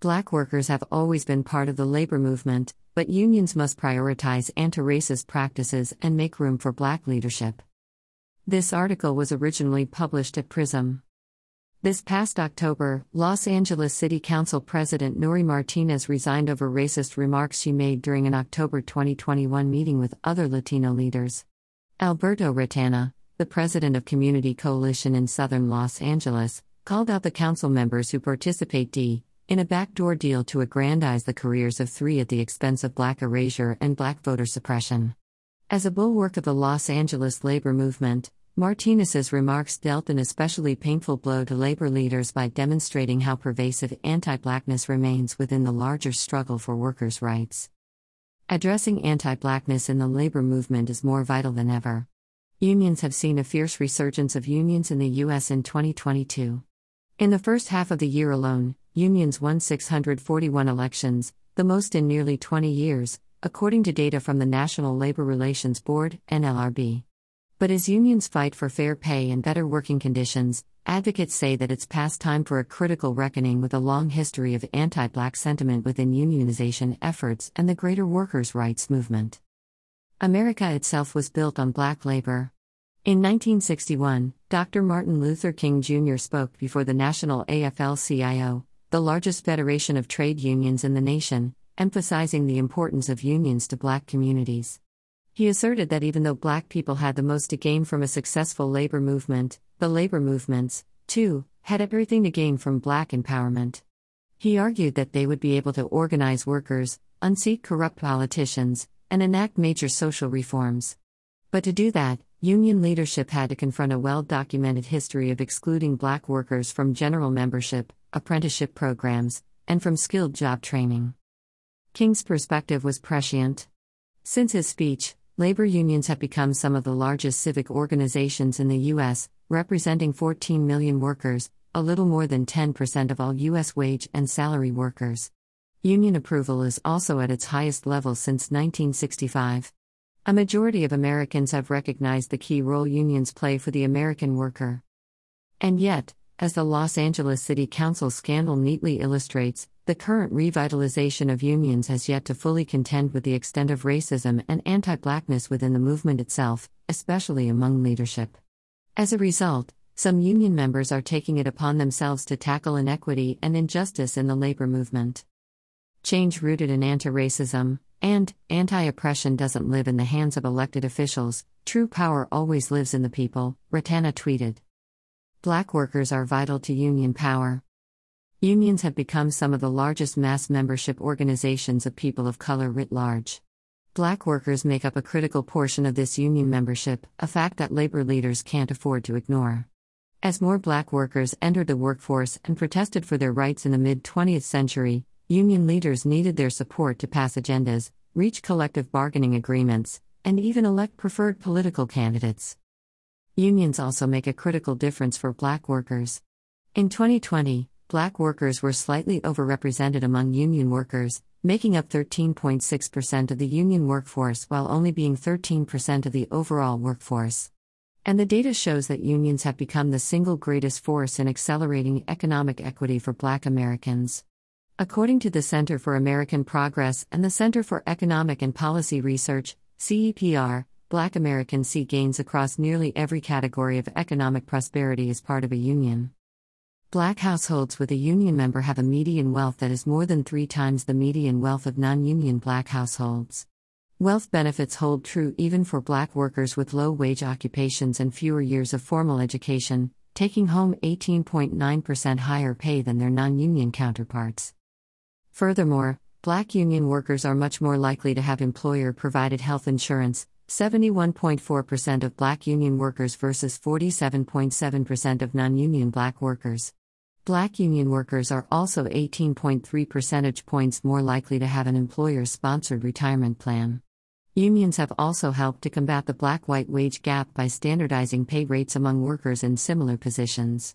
Black workers have always been part of the labor movement, but unions must prioritize anti racist practices and make room for black leadership. This article was originally published at Prism. This past October, Los Angeles City Council President Nury Martinez resigned over racist remarks she made during an October 2021 meeting with other Latino leaders. Alberto Retana, the president of Community Coalition in southern Los Angeles, called out the council members who participate d in a backdoor deal to aggrandize the careers of three at the expense of black erasure and black voter suppression. As a bulwark of the Los Angeles labor movement, Martinez's remarks dealt an especially painful blow to labor leaders by demonstrating how pervasive anti blackness remains within the larger struggle for workers' rights. Addressing anti blackness in the labor movement is more vital than ever. Unions have seen a fierce resurgence of unions in the U.S. in 2022. In the first half of the year alone, unions won 641 elections, the most in nearly 20 years, according to data from the National Labor Relations Board, NLRB. But as unions fight for fair pay and better working conditions, advocates say that it's past time for a critical reckoning with a long history of anti black sentiment within unionization efforts and the greater workers' rights movement. America itself was built on black labor. In 1961, Dr. Martin Luther King Jr. spoke before the National AFL CIO, the largest federation of trade unions in the nation, emphasizing the importance of unions to black communities. He asserted that even though black people had the most to gain from a successful labor movement, the labor movements, too, had everything to gain from black empowerment. He argued that they would be able to organize workers, unseat corrupt politicians, and enact major social reforms. But to do that, union leadership had to confront a well documented history of excluding black workers from general membership, apprenticeship programs, and from skilled job training. King's perspective was prescient. Since his speech, labor unions have become some of the largest civic organizations in the U.S., representing 14 million workers, a little more than 10% of all U.S. wage and salary workers. Union approval is also at its highest level since 1965. A majority of Americans have recognized the key role unions play for the American worker. And yet, as the Los Angeles City Council scandal neatly illustrates, the current revitalization of unions has yet to fully contend with the extent of racism and anti blackness within the movement itself, especially among leadership. As a result, some union members are taking it upon themselves to tackle inequity and injustice in the labor movement. Change rooted in anti racism and anti oppression doesn't live in the hands of elected officials, true power always lives in the people, Retana tweeted. Black workers are vital to union power. Unions have become some of the largest mass membership organizations of people of color writ large. Black workers make up a critical portion of this union membership, a fact that labor leaders can't afford to ignore. As more black workers entered the workforce and protested for their rights in the mid 20th century, union leaders needed their support to pass agendas, reach collective bargaining agreements, and even elect preferred political candidates. Unions also make a critical difference for black workers. In 2020, black workers were slightly overrepresented among union workers, making up 13.6% of the union workforce while only being 13% of the overall workforce. And the data shows that unions have become the single greatest force in accelerating economic equity for black Americans. According to the Center for American Progress and the Center for Economic and Policy Research, CEPR, Black Americans see gains across nearly every category of economic prosperity as part of a union. Black households with a union member have a median wealth that is more than three times the median wealth of non union black households. Wealth benefits hold true even for black workers with low wage occupations and fewer years of formal education, taking home 18.9% higher pay than their non union counterparts. Furthermore, black union workers are much more likely to have employer provided health insurance, 71.4% of black union workers versus 47.7% of non union black workers. Black union workers are also 18.3 percentage points more likely to have an employer sponsored retirement plan. Unions have also helped to combat the black white wage gap by standardizing pay rates among workers in similar positions.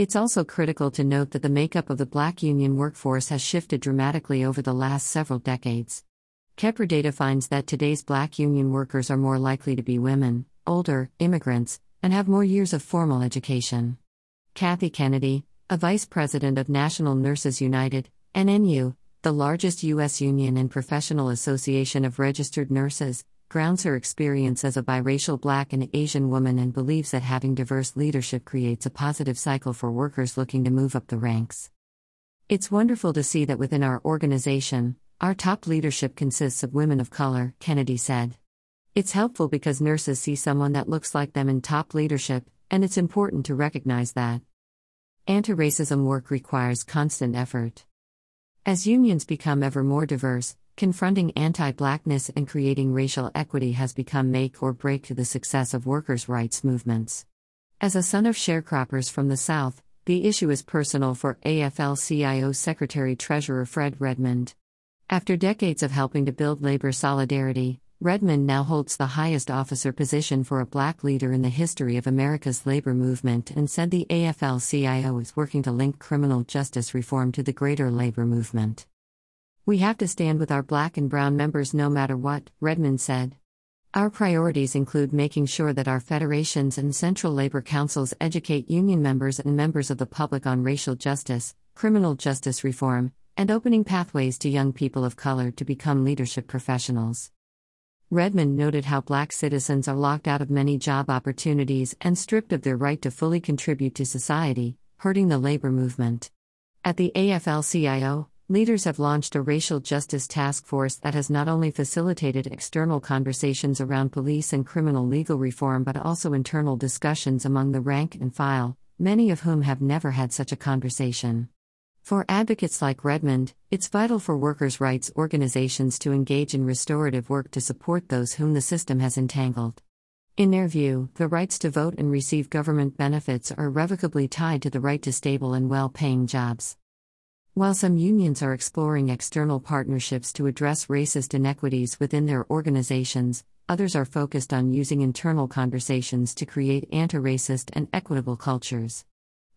It's also critical to note that the makeup of the black union workforce has shifted dramatically over the last several decades. CEPR data finds that today's black union workers are more likely to be women, older, immigrants, and have more years of formal education. Kathy Kennedy, a vice president of National Nurses United, NNU, the largest U.S. union and professional association of registered nurses, grounds her experience as a biracial black and Asian woman and believes that having diverse leadership creates a positive cycle for workers looking to move up the ranks. It's wonderful to see that within our organization, our top leadership consists of women of color, Kennedy said. It's helpful because nurses see someone that looks like them in top leadership, and it's important to recognize that. Anti racism work requires constant effort. As unions become ever more diverse, confronting anti blackness and creating racial equity has become make or break to the success of workers' rights movements. As a son of sharecroppers from the South, the issue is personal for AFL CIO Secretary Treasurer Fred Redmond. After decades of helping to build labor solidarity, Redmond now holds the highest officer position for a black leader in the history of America's labor movement and said the AFL CIO is working to link criminal justice reform to the greater labor movement. We have to stand with our black and brown members no matter what, Redmond said. Our priorities include making sure that our federations and central labor councils educate union members and members of the public on racial justice, criminal justice reform, and opening pathways to young people of color to become leadership professionals. Redmond noted how black citizens are locked out of many job opportunities and stripped of their right to fully contribute to society, hurting the labor movement. At the AFL CIO, leaders have launched a racial justice task force that has not only facilitated external conversations around police and criminal legal reform but also internal discussions among the rank and file, many of whom have never had such a conversation. For advocates like Redmond, it's vital for workers' rights organizations to engage in restorative work to support those whom the system has entangled. In their view, the rights to vote and receive government benefits are irrevocably tied to the right to stable and well paying jobs. While some unions are exploring external partnerships to address racist inequities within their organizations, others are focused on using internal conversations to create anti racist and equitable cultures.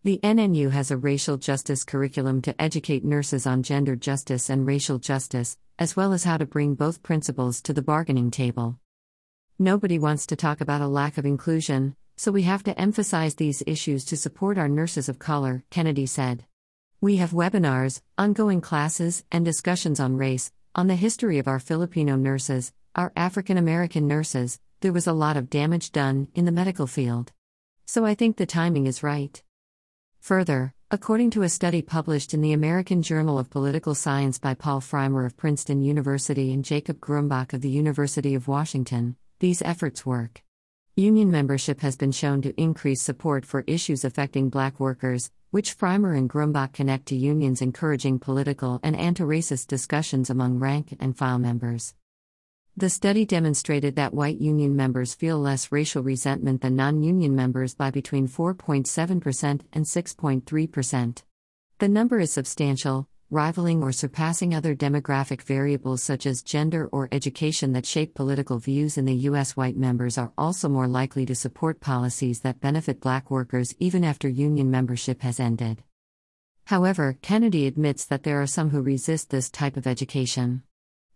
The NNU has a racial justice curriculum to educate nurses on gender justice and racial justice, as well as how to bring both principles to the bargaining table. Nobody wants to talk about a lack of inclusion, so we have to emphasize these issues to support our nurses of color, Kennedy said. We have webinars, ongoing classes, and discussions on race, on the history of our Filipino nurses, our African American nurses. There was a lot of damage done in the medical field. So I think the timing is right. Further, according to a study published in the American Journal of Political Science by Paul Frymer of Princeton University and Jacob Grumbach of the University of Washington, these efforts work. Union membership has been shown to increase support for issues affecting black workers, which Frymer and Grumbach connect to unions encouraging political and anti racist discussions among rank and file members. The study demonstrated that white union members feel less racial resentment than non union members by between 4.7% and 6.3%. The number is substantial, rivaling or surpassing other demographic variables such as gender or education that shape political views in the U.S. White members are also more likely to support policies that benefit black workers even after union membership has ended. However, Kennedy admits that there are some who resist this type of education.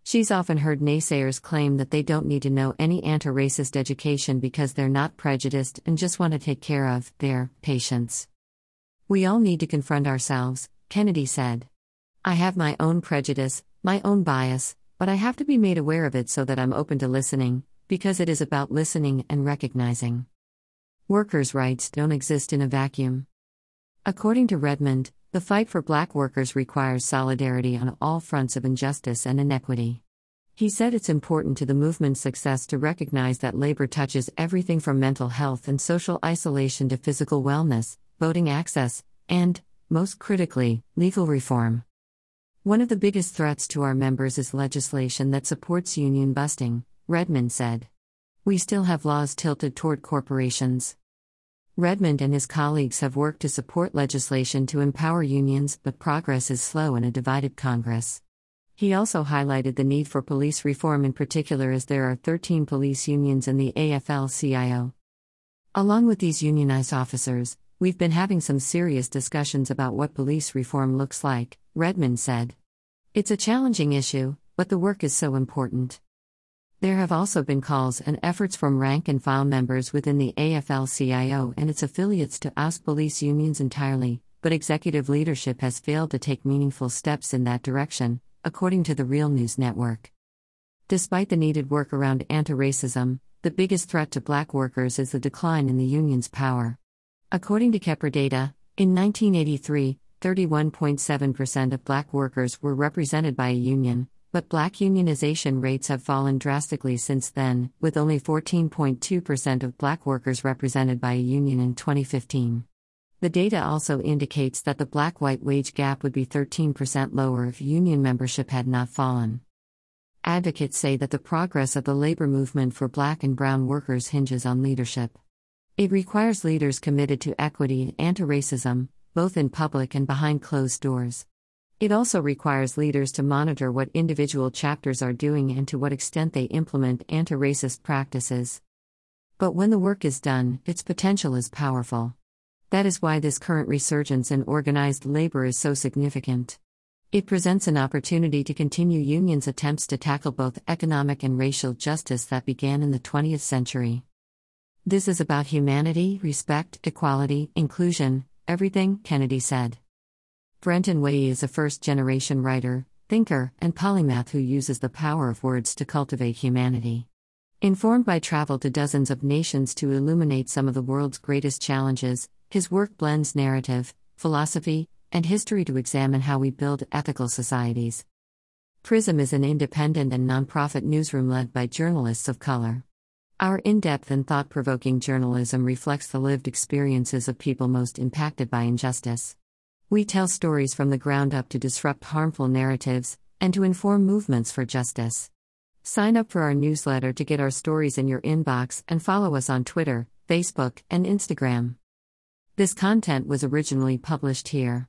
She's often heard naysayers claim that they don't need to know any anti racist education because they're not prejudiced and just want to take care of their patients. We all need to confront ourselves, Kennedy said. I have my own prejudice, my own bias, but I have to be made aware of it so that I'm open to listening, because it is about listening and recognizing. Workers' rights don't exist in a vacuum. According to Redmond, the fight for black workers requires solidarity on all fronts of injustice and inequity. He said it's important to the movement's success to recognize that labor touches everything from mental health and social isolation to physical wellness, voting access, and, most critically, legal reform. One of the biggest threats to our members is legislation that supports union busting, Redmond said. We still have laws tilted toward corporations. Redmond and his colleagues have worked to support legislation to empower unions, but progress is slow in a divided Congress. He also highlighted the need for police reform in particular, as there are 13 police unions in the AFL CIO. Along with these unionized officers, we've been having some serious discussions about what police reform looks like, Redmond said. It's a challenging issue, but the work is so important. There have also been calls and efforts from rank and file members within the AFL CIO and its affiliates to oust police unions entirely, but executive leadership has failed to take meaningful steps in that direction, according to the Real News Network. Despite the needed work around anti racism, the biggest threat to black workers is the decline in the union's power. According to CEPR data, in 1983, 31.7% of black workers were represented by a union, but black unionization rates have fallen drastically since then, with only 14.2% of black workers represented by a union in 2015. The data also indicates that the black white wage gap would be 13% lower if union membership had not fallen. Advocates say that the progress of the labor movement for black and brown workers hinges on leadership. It requires leaders committed to equity and anti racism, both in public and behind closed doors. It also requires leaders to monitor what individual chapters are doing and to what extent they implement anti racist practices. But when the work is done, its potential is powerful. That is why this current resurgence in organized labor is so significant. It presents an opportunity to continue unions' attempts to tackle both economic and racial justice that began in the 20th century. This is about humanity, respect, equality, inclusion, everything, Kennedy said. Brenton Wei is a first generation writer, thinker, and polymath who uses the power of words to cultivate humanity. Informed by travel to dozens of nations to illuminate some of the world's greatest challenges, his work blends narrative, philosophy, and history to examine how we build ethical societies. Prism is an independent and nonprofit newsroom led by journalists of color. Our in depth and thought provoking journalism reflects the lived experiences of people most impacted by injustice. We tell stories from the ground up to disrupt harmful narratives and to inform movements for justice. Sign up for our newsletter to get our stories in your inbox and follow us on Twitter, Facebook, and Instagram. This content was originally published here.